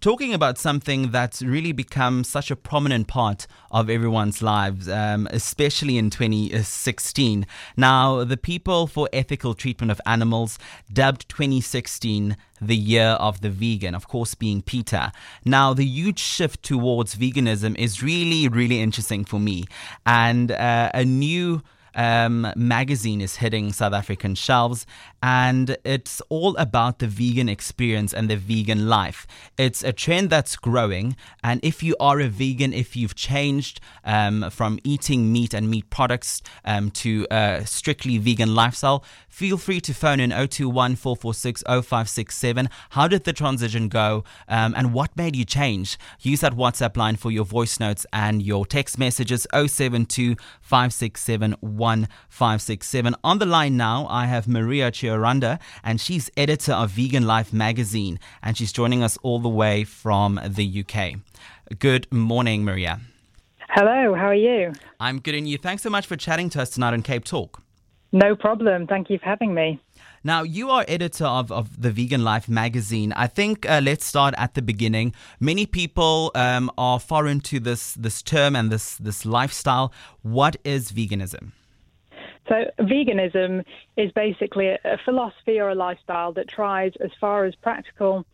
talking about something that's really become such a prominent part of everyone's lives, um, especially in 2016. Now, the People for Ethical Treatment of Animals dubbed 2016 the year of the vegan, of course, being PETA. Now, the huge shift towards veganism is really, really interesting for me. And uh, a new um, magazine is hitting South African shelves, and it's all about the vegan experience and the vegan life. It's a trend that's growing, and if you are a vegan, if you've changed um, from eating meat and meat products um, to a strictly vegan lifestyle, feel free to phone in 021 446 0567. How did the transition go, um, and what made you change? Use that WhatsApp line for your voice notes and your text messages 072 567 1567. On the line now, I have Maria Chiorando, and she's editor of Vegan Life magazine, and she's joining us all the way from the UK. Good morning, Maria. Hello, how are you? I'm good, and you. Thanks so much for chatting to us tonight on Cape Talk. No problem. Thank you for having me. Now, you are editor of, of the Vegan Life magazine. I think uh, let's start at the beginning. Many people um, are foreign to this, this term and this, this lifestyle. What is veganism? So, veganism is basically a, philosophy or a lifestyle that tries, as far as practical,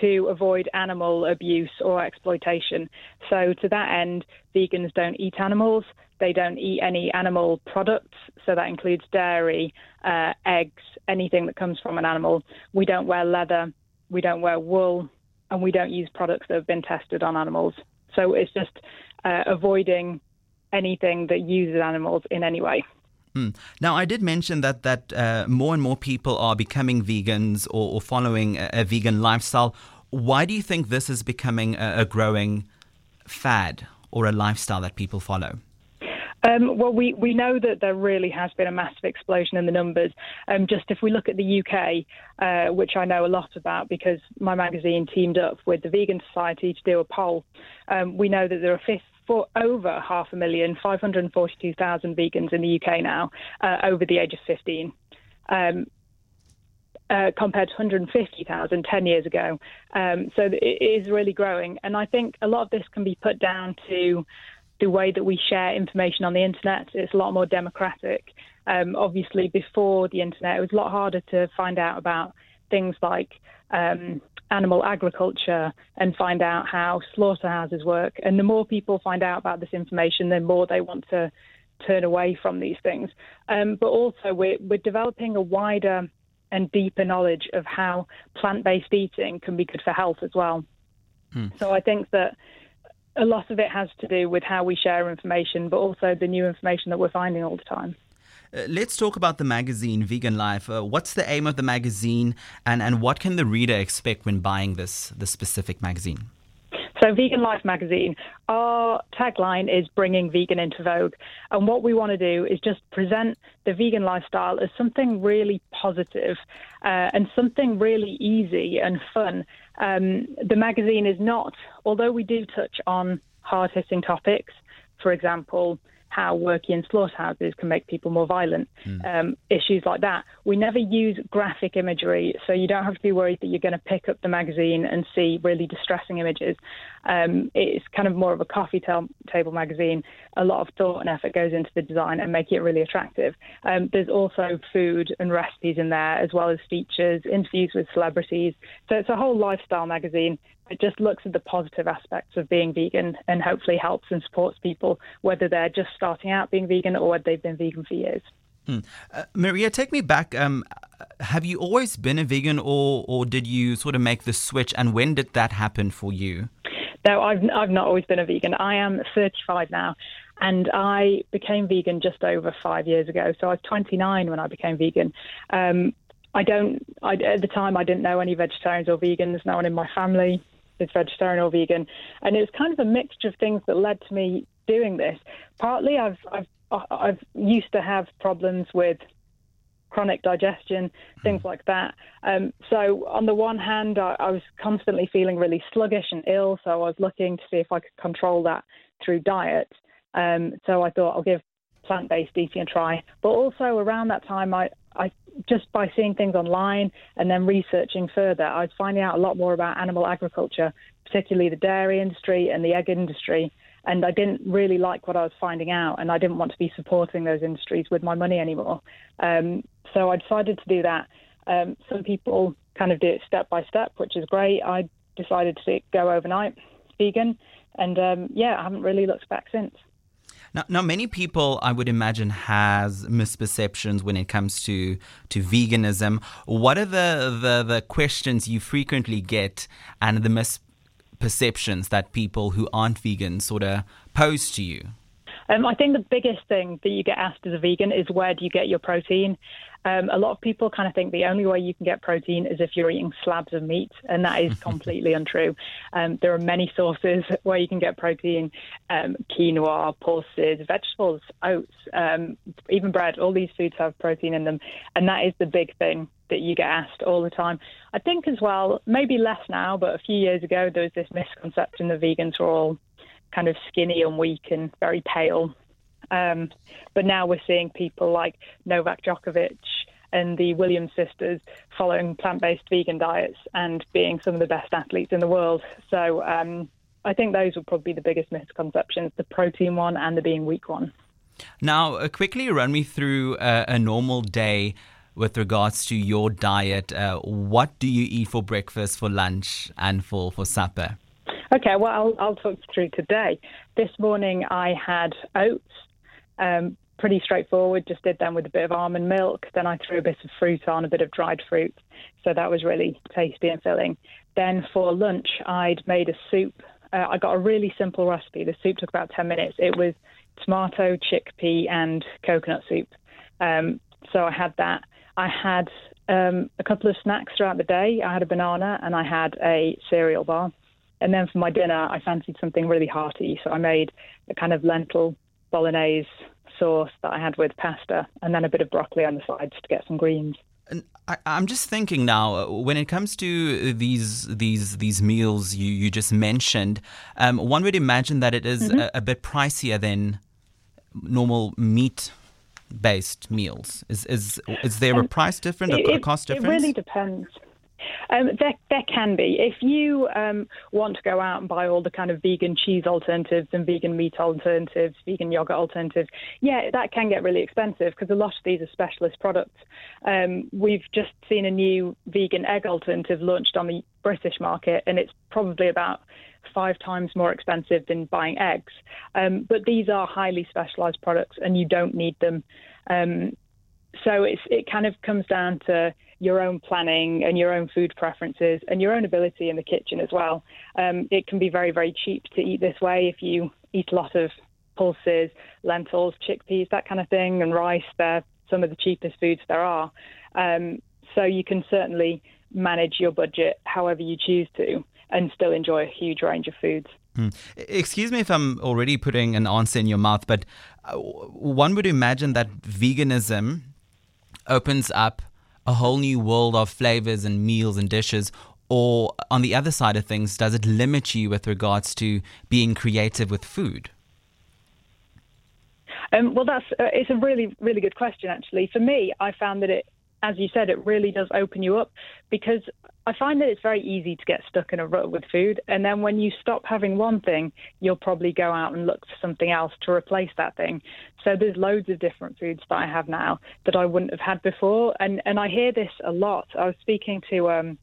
to avoid animal abuse or exploitation. So, to that end, vegans don't eat animals, they don't eat any animal products, so that includes dairy, uh, eggs, anything that comes from an animal. We don't wear leather, we don't wear wool, and we don't use products that have been tested on animals. So, it's just uh, avoiding anything that uses animals in any way. Mm. Now, I did mention that that uh, more and more people are becoming vegans or, or following a, a, vegan lifestyle. Why do you think this is becoming a, a growing fad or a lifestyle that people follow? Um, well, we, we know that there really has been a massive explosion in the numbers. Um, just if we look at the UK, uh, which I know a lot about because my magazine teamed up with the Vegan Society to do a poll, um, we know that there are for over half a million, 542,000 vegans in the UK now uh, over the age of 15. Um, uh, compared to 150,000 10 years ago. Um, so it is really growing. And I think a lot of this can be put down to the way that we share information on the internet. It's a lot more democratic. Um, obviously, before the internet, it was a lot harder to find out about things like um, animal agriculture and find out how slaughterhouses work. And the more people find out about this information, the more they want to turn away from these things. Um, but also, we're, we're developing a wider and deeper knowledge of how plant based eating can be good for health as well. Hmm. So I think that a lot of it has to do with how we share information, but also the new information that we're finding all the time. Uh, let's talk about the magazine Vegan Life. Uh, what's the aim of the magazine, and, and what can the reader expect when buying this this specific magazine? So, Vegan Life magazine, our tagline is bringing vegan into vogue. And what we want to do is just present the vegan lifestyle as something really positive, uh, and something really easy and fun. Um, the magazine is not, although we do touch on hard hitting topics, for example, how working in slaughterhouses can make people more violent, mm. um, issues like that. We never use graphic imagery, so you don't have to be worried that you're going to pick up the magazine and see really distressing images. Um, it's kind of more of a coffee t- table magazine. A lot of thought and effort goes into the design and making it really attractive. Um, there's also food and recipes in there, as well as features, interviews with celebrities. So it's a whole lifestyle magazine it just looks at the positive aspects of being vegan and hopefully helps and supports people, whether they're just starting out being vegan or whether they've been vegan for years. Hmm. Uh, Maria, take me back. Um, have you always been a vegan, or or did you sort of make the switch? And when did that happen for you? No, I've I've not always been a vegan. I am 35 now, and I became vegan just over five years ago. So I was 29 when I became vegan. Um, I don't. I, at the time, I didn't know any vegetarians or vegans. No one in my family is vegetarian or vegan, and it was kind of a mixture of things that led to me doing this. Partly, I've I've I've used to have problems with chronic digestion, things like that. Um, so on the one hand, I, I was constantly feeling really sluggish and ill, so I was looking to see if I could control that through diet. Um, so I thought I'll give plant-based eating a try. But also around that time, I, I just by seeing things online and then researching further, I was finding out a lot more about animal agriculture particularly the dairy industry and the egg industry. And I didn't really like what I was finding out, and I didn't want to be supporting those industries with my money anymore. Um, so I decided to do that. Um, some people kind of do it step by step, which is great. I decided to go overnight vegan, and um, yeah, I haven't really looked back since. Now, now, many people, I would imagine, has misperceptions when it comes to to veganism. What are the, the, the questions you frequently get, and the misperceptions that people who aren't vegan sort of pose to you? Um, I think the biggest thing that you get asked as a vegan is where do you get your protein? Um, a lot of people kind of think the only way you can get protein is if you're eating slabs of meat, and that is completely untrue. Um, there are many sources where you can get protein um, quinoa, pulses, vegetables, oats, um, even bread. All these foods have protein in them, and that is the big thing that you get asked all the time. I think as well, maybe less now, but a few years ago, there was this misconception that vegans were all kind of skinny and weak and very pale. Um, but now we're seeing people like Novak Djokovic and the Williams sisters following plant based vegan diets and being some of the best athletes in the world. So um, I think those would probably be the biggest misconceptions the protein one and the being weak one. Now, uh, quickly run me through uh, a normal day with regards to your diet. Uh, what do you eat for breakfast, for lunch, and for, for supper? Okay, well, I'll, I'll talk through today. This morning I had oats, um, pretty straightforward, just did them with a bit of almond milk. Then I threw a bit of fruit on, a bit of dried fruit. So that was really tasty and filling. Then for lunch, I'd made a soup. Uh, I got a really simple recipe. The soup took about 10 minutes. It was tomato, chickpea, and coconut soup. Um, so I had that. I had um, a couple of snacks throughout the day. I had a banana and I had a cereal bar. And then for my dinner, I fancied something really hearty. So I made a kind of lentil bolognese sauce that I had with pasta and then a bit of broccoli on the sides to get some greens. And I, am just thinking now, uh, when it comes to these these these meals you, you just mentioned, um, one would imagine that it is mm-hmm. a, a, bit pricier than normal meat based meals. Is is is there a price difference, a, a cost difference? It really depends. Um, there, there can be. If you um, want to go out and buy all the kind of vegan cheese alternatives and vegan meat alternatives, vegan yogurt alternatives, yeah, that can get really expensive because a lot of these are specialist products. Um, we've just seen a new vegan egg alternative launched on the British market, and it's probably about five times more expensive than buying eggs. Um, but these are highly specialized products, and you don't need them. Um, so it kind of comes down to your own planning and your own food preferences and your own ability in the kitchen as well. Um, it can be very, very cheap to eat this way if you eat a lot of pulses, lentils, chickpeas, that kind of thing, and rice. They're some of the cheapest foods there are. Um, so you can certainly manage your budget however you choose to and still enjoy a huge range of foods. Hmm. Excuse me if I'm already putting an answer in your mouth, but uh, one would imagine that veganism opens up a whole new world of flavors and meals and dishes? Or on the other side of things, does it limit you with regards to being creative with food? Um, well, that's uh, it's a really really good question actually. For me, I found that it, as you said, it really does open you up because I find that it's very easy to get stuck in a rut with food. And then when you stop having one thing, you'll probably go out and look for something else to replace that thing. So there's loads of different foods that I have now that I wouldn't have had before. And, and I hear this a lot. I was speaking to, um,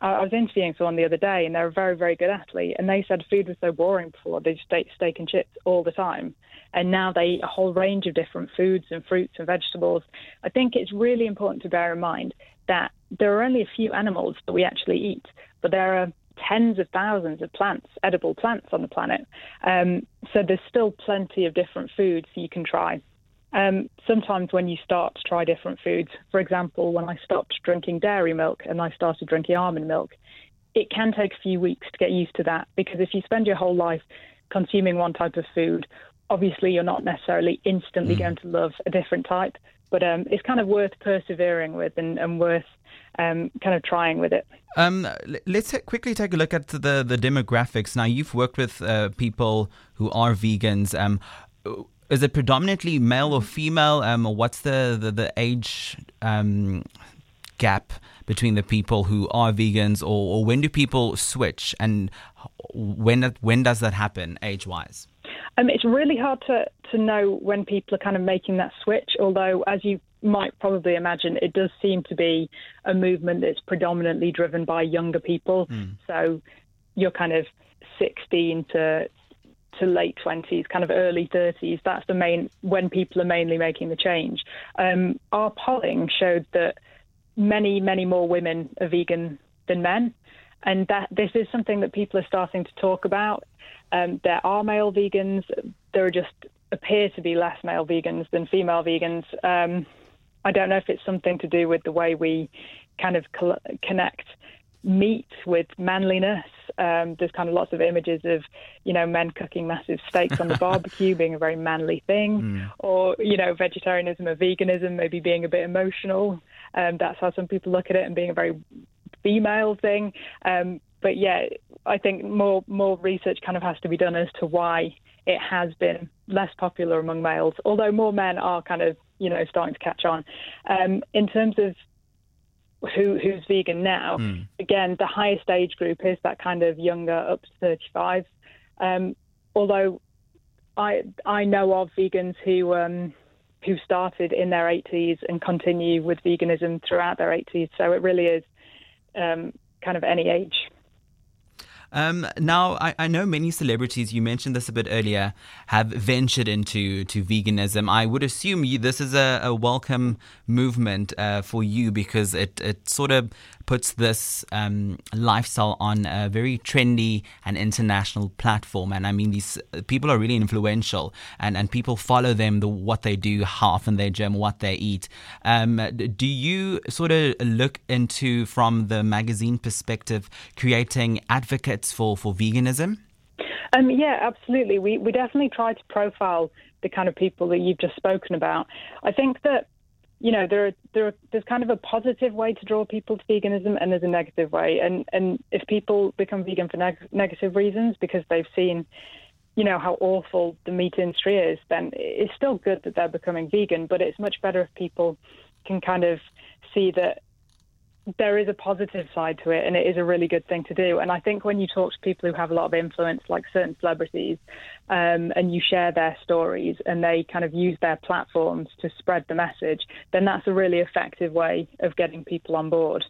I was interviewing someone the other day, and they're a very, very good athlete, and they said food was so boring before. They just ate steak and chips all the time, and now they eat a whole range of different foods and fruits and vegetables. I think it's really important to bear in mind that there are only a few animals that we actually eat, but there are tens of thousands of plants, edible plants on the planet. Um, so there's still plenty of different foods you can try. Um, sometimes when you start to try different foods, for example, when I stopped drinking dairy milk and I started drinking almond milk, it can take a few weeks to get used to that because if you spend your whole life consuming one type of food, obviously you're not necessarily instantly mm. going to love a different type but um, it's kind of worth persevering with and, and worth um, kind of trying with it. Um, let's quickly take a look at the, the demographics. Now, you've worked with uh, people who are vegans. Um, is it predominantly male or female? Um, what's the, the, the age um, gap between the people who are vegans, or, or when do people switch, and when when does that happen age wise? Um, it's really hard to, to know when people are kind of making that switch, although, as you might probably imagine, it does seem to be a movement that's predominantly driven by younger people. Mm. So you're kind of 16 to to late 20s, kind of early 30s. That's the main when people are mainly making the change. Um, our polling showed that many, many more women are vegan than men, and that this is something that people are starting to talk about. Um, there are male vegans. There are just appear to be less male vegans than female vegans. Um, I don't know if it's something to do with the way we kind of connect meat with manliness. Um, there's kind of lots of images of, you know, men cooking massive steaks on the barbecue being a very manly thing, mm. or, you know, vegetarianism or veganism maybe being a bit emotional. Um, that's how some people look at it and being a very female thing. Um, but yeah, I think more more research kind of has to be done as to why it has been less popular among males, although more men are kind of you know starting to catch on. Um, in terms of who who's vegan now, mm. again, the highest age group is that kind of younger, up to 35. Um, although I I know of vegans who um, who started in their 80s and continue with veganism throughout their 80s. So it really is um, kind of any age. Um, now, I, I, know many celebrities, you mentioned this a bit earlier, have ventured into to veganism. I would assume you, this is a, a welcome movement uh, for you because it, it sort of puts this um, lifestyle on a very trendy and international platform. And I mean, these people are really influential and, and people follow them, the, what they do, how often they gym, what they eat. Um, do you sort of look into, from the magazine perspective, creating advocates for, for veganism? Um, yeah, absolutely. We, we definitely try to profile the kind of people that you've just spoken about. I think that you know, there, there, there's kind of a positive way to draw people to veganism, and there's a negative way. And and if people become vegan for neg- negative reasons because they've seen, you know, how awful the meat industry is, then it's still good that they're becoming vegan. But it's much better if people can kind of see that there is a positive side to it and it is a really good thing to do. And I think when you talk to people who have a lot of influence, like certain celebrities, um, and you share their stories and they kind of use their platforms to spread the message, then that's a really effective way of getting people on board.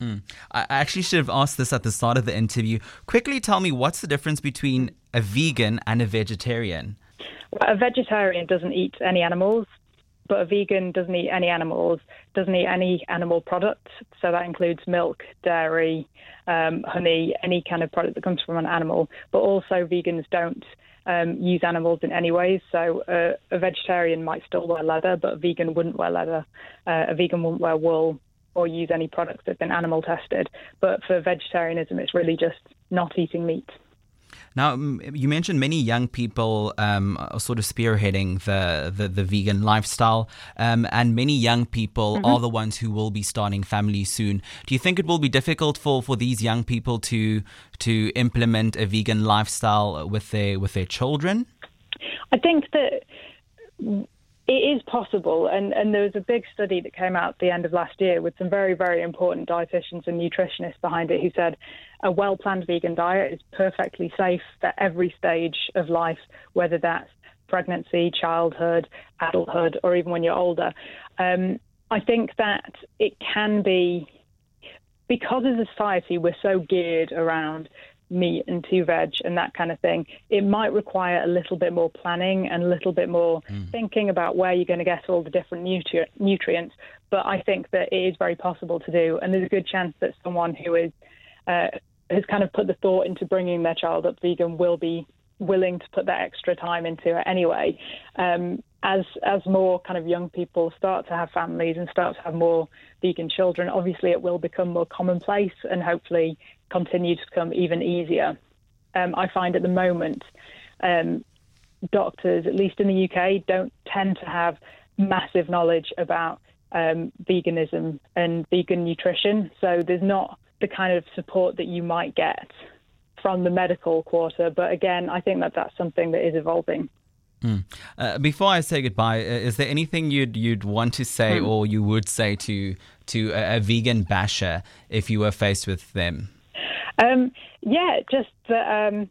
Mm. I actually should have asked this at the start of the interview. Quickly tell me what's the difference between a vegan and a vegetarian? A vegetarian doesn't eat any animals but a vegan doesn't eat any animals, doesn't eat any animal products. So that includes milk, dairy, um, honey, any kind of product that comes from an animal. But also, vegans don't um, use animals in any way. So uh, a vegetarian might still wear leather, but a vegan wouldn't wear leather. Uh, a vegan wouldn't wear wool or use any products that have been animal tested. But for vegetarianism, it's really just not eating meat. Now, you mentioned many young people um, sort of spearheading the, the, the vegan lifestyle, um, and many young people mm-hmm. are the ones who will be starting families soon. Do you think it will be difficult for, for these young people to to implement a vegan lifestyle with their with their children? I think that it is possible, and, and there was a big study that came out at the end of last year with some very, very important dietitians and nutritionists behind it who said a well planned vegan diet is perfectly safe at every stage of life, whether that's pregnancy, childhood, adulthood, or even when you're older. Um, I think that it can be, because as a society we're so geared around meat and two veg and that kind of thing, it might require a little bit more planning and a little bit more mm. thinking about where you're going to get all the different nutri- nutrients. But I think that it is very possible to do, and there's a good chance that someone who is uh, has kind of put the thought into bringing their child up vegan will be willing to put that extra time into it anyway. Um, as as more kind of young people start to have families and start to have more vegan children, obviously it will become more commonplace and hopefully continue to become even easier. Um, I find at the moment um, doctors, at least in the UK, don't tend to have massive knowledge about um, veganism and vegan nutrition. So there's not the kind of support that you might get from the medical quarter. But again, I think that that's something that is evolving. Mm. Uh, before I say goodbye, uh, is there anything you'd you'd want to say Hmm. or you would say to to a, a vegan basher if you were faced with them? Um, yeah, just um,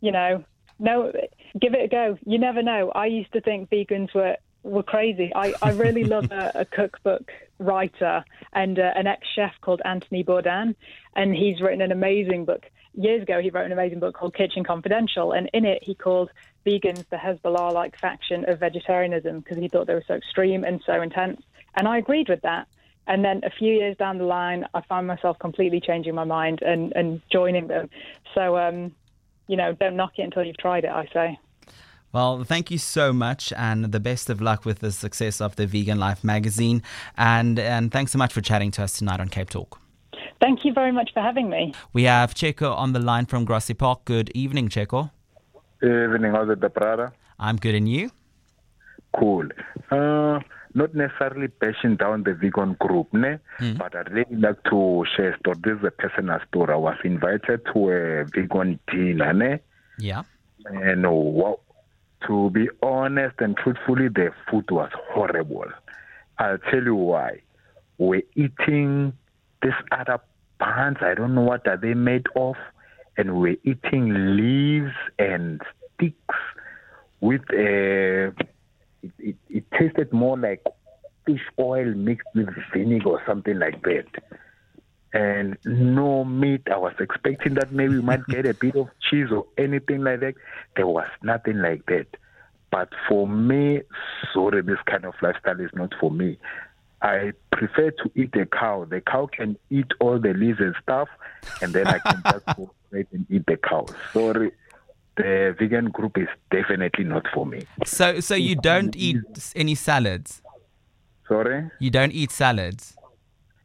you know, no, give it a go. You never know. I used to think vegans were, were crazy. I, I really love a, a cookbook writer and uh, an ex chef called Anthony Bourdain, and he's written an amazing book. Years ago, he wrote an amazing book called Kitchen Confidential, and in it, he called vegans the Hezbollah like faction of vegetarianism because he thought they were so extreme and so intense. And I agreed with that. And then a few years down the line, I found myself completely changing my mind and, and joining them. So, um, you know, don't knock it until you've tried it, I say. Well, thank you so much, and the best of luck with the success of the Vegan Life magazine. And and thanks so much for chatting to us tonight on Cape Talk. Thank you very much for having me. We have Checo on the line from Grassy Park. Good evening, Checo. Evening, how's it, the brother? I'm good, and you? Cool. Uh, not necessarily bashing down the vegan group, ne? but I'd really like to share a story. This is a personal story. I was invited to a vegan dinner, ne? Yeah. and uh, wow, to be honest and truthfully, the food was horrible. I'll tell you why. We're eating this other buns. I don't know what are they made of, and we're eating leaves and sticks with a. It, it, it tasted more like fish oil mixed with vinegar or something like that. And no meat. I was expecting that maybe we might get a bit of cheese or anything like that. There was nothing like that. But for me, sorry, this kind of lifestyle is not for me. I prefer to eat a cow. The cow can eat all the leaves and stuff, and then I can just go straight and eat the cow. Sorry, the vegan group is definitely not for me. So so you don't eat any salads. Sorry. You don't eat salads.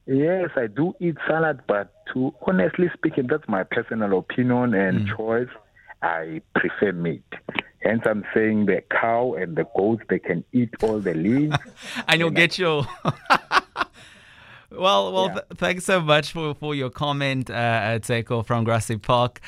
Yes, I do eat salad, but to honestly speaking, that's my personal opinion and choice. I prefer meat. Hence, I'm saying the cow and the goats they can eat all the leaves. and you'll get your. well, well, Yeah. th- thanks so much for, for your comment, uh, Teko from Grassy Park.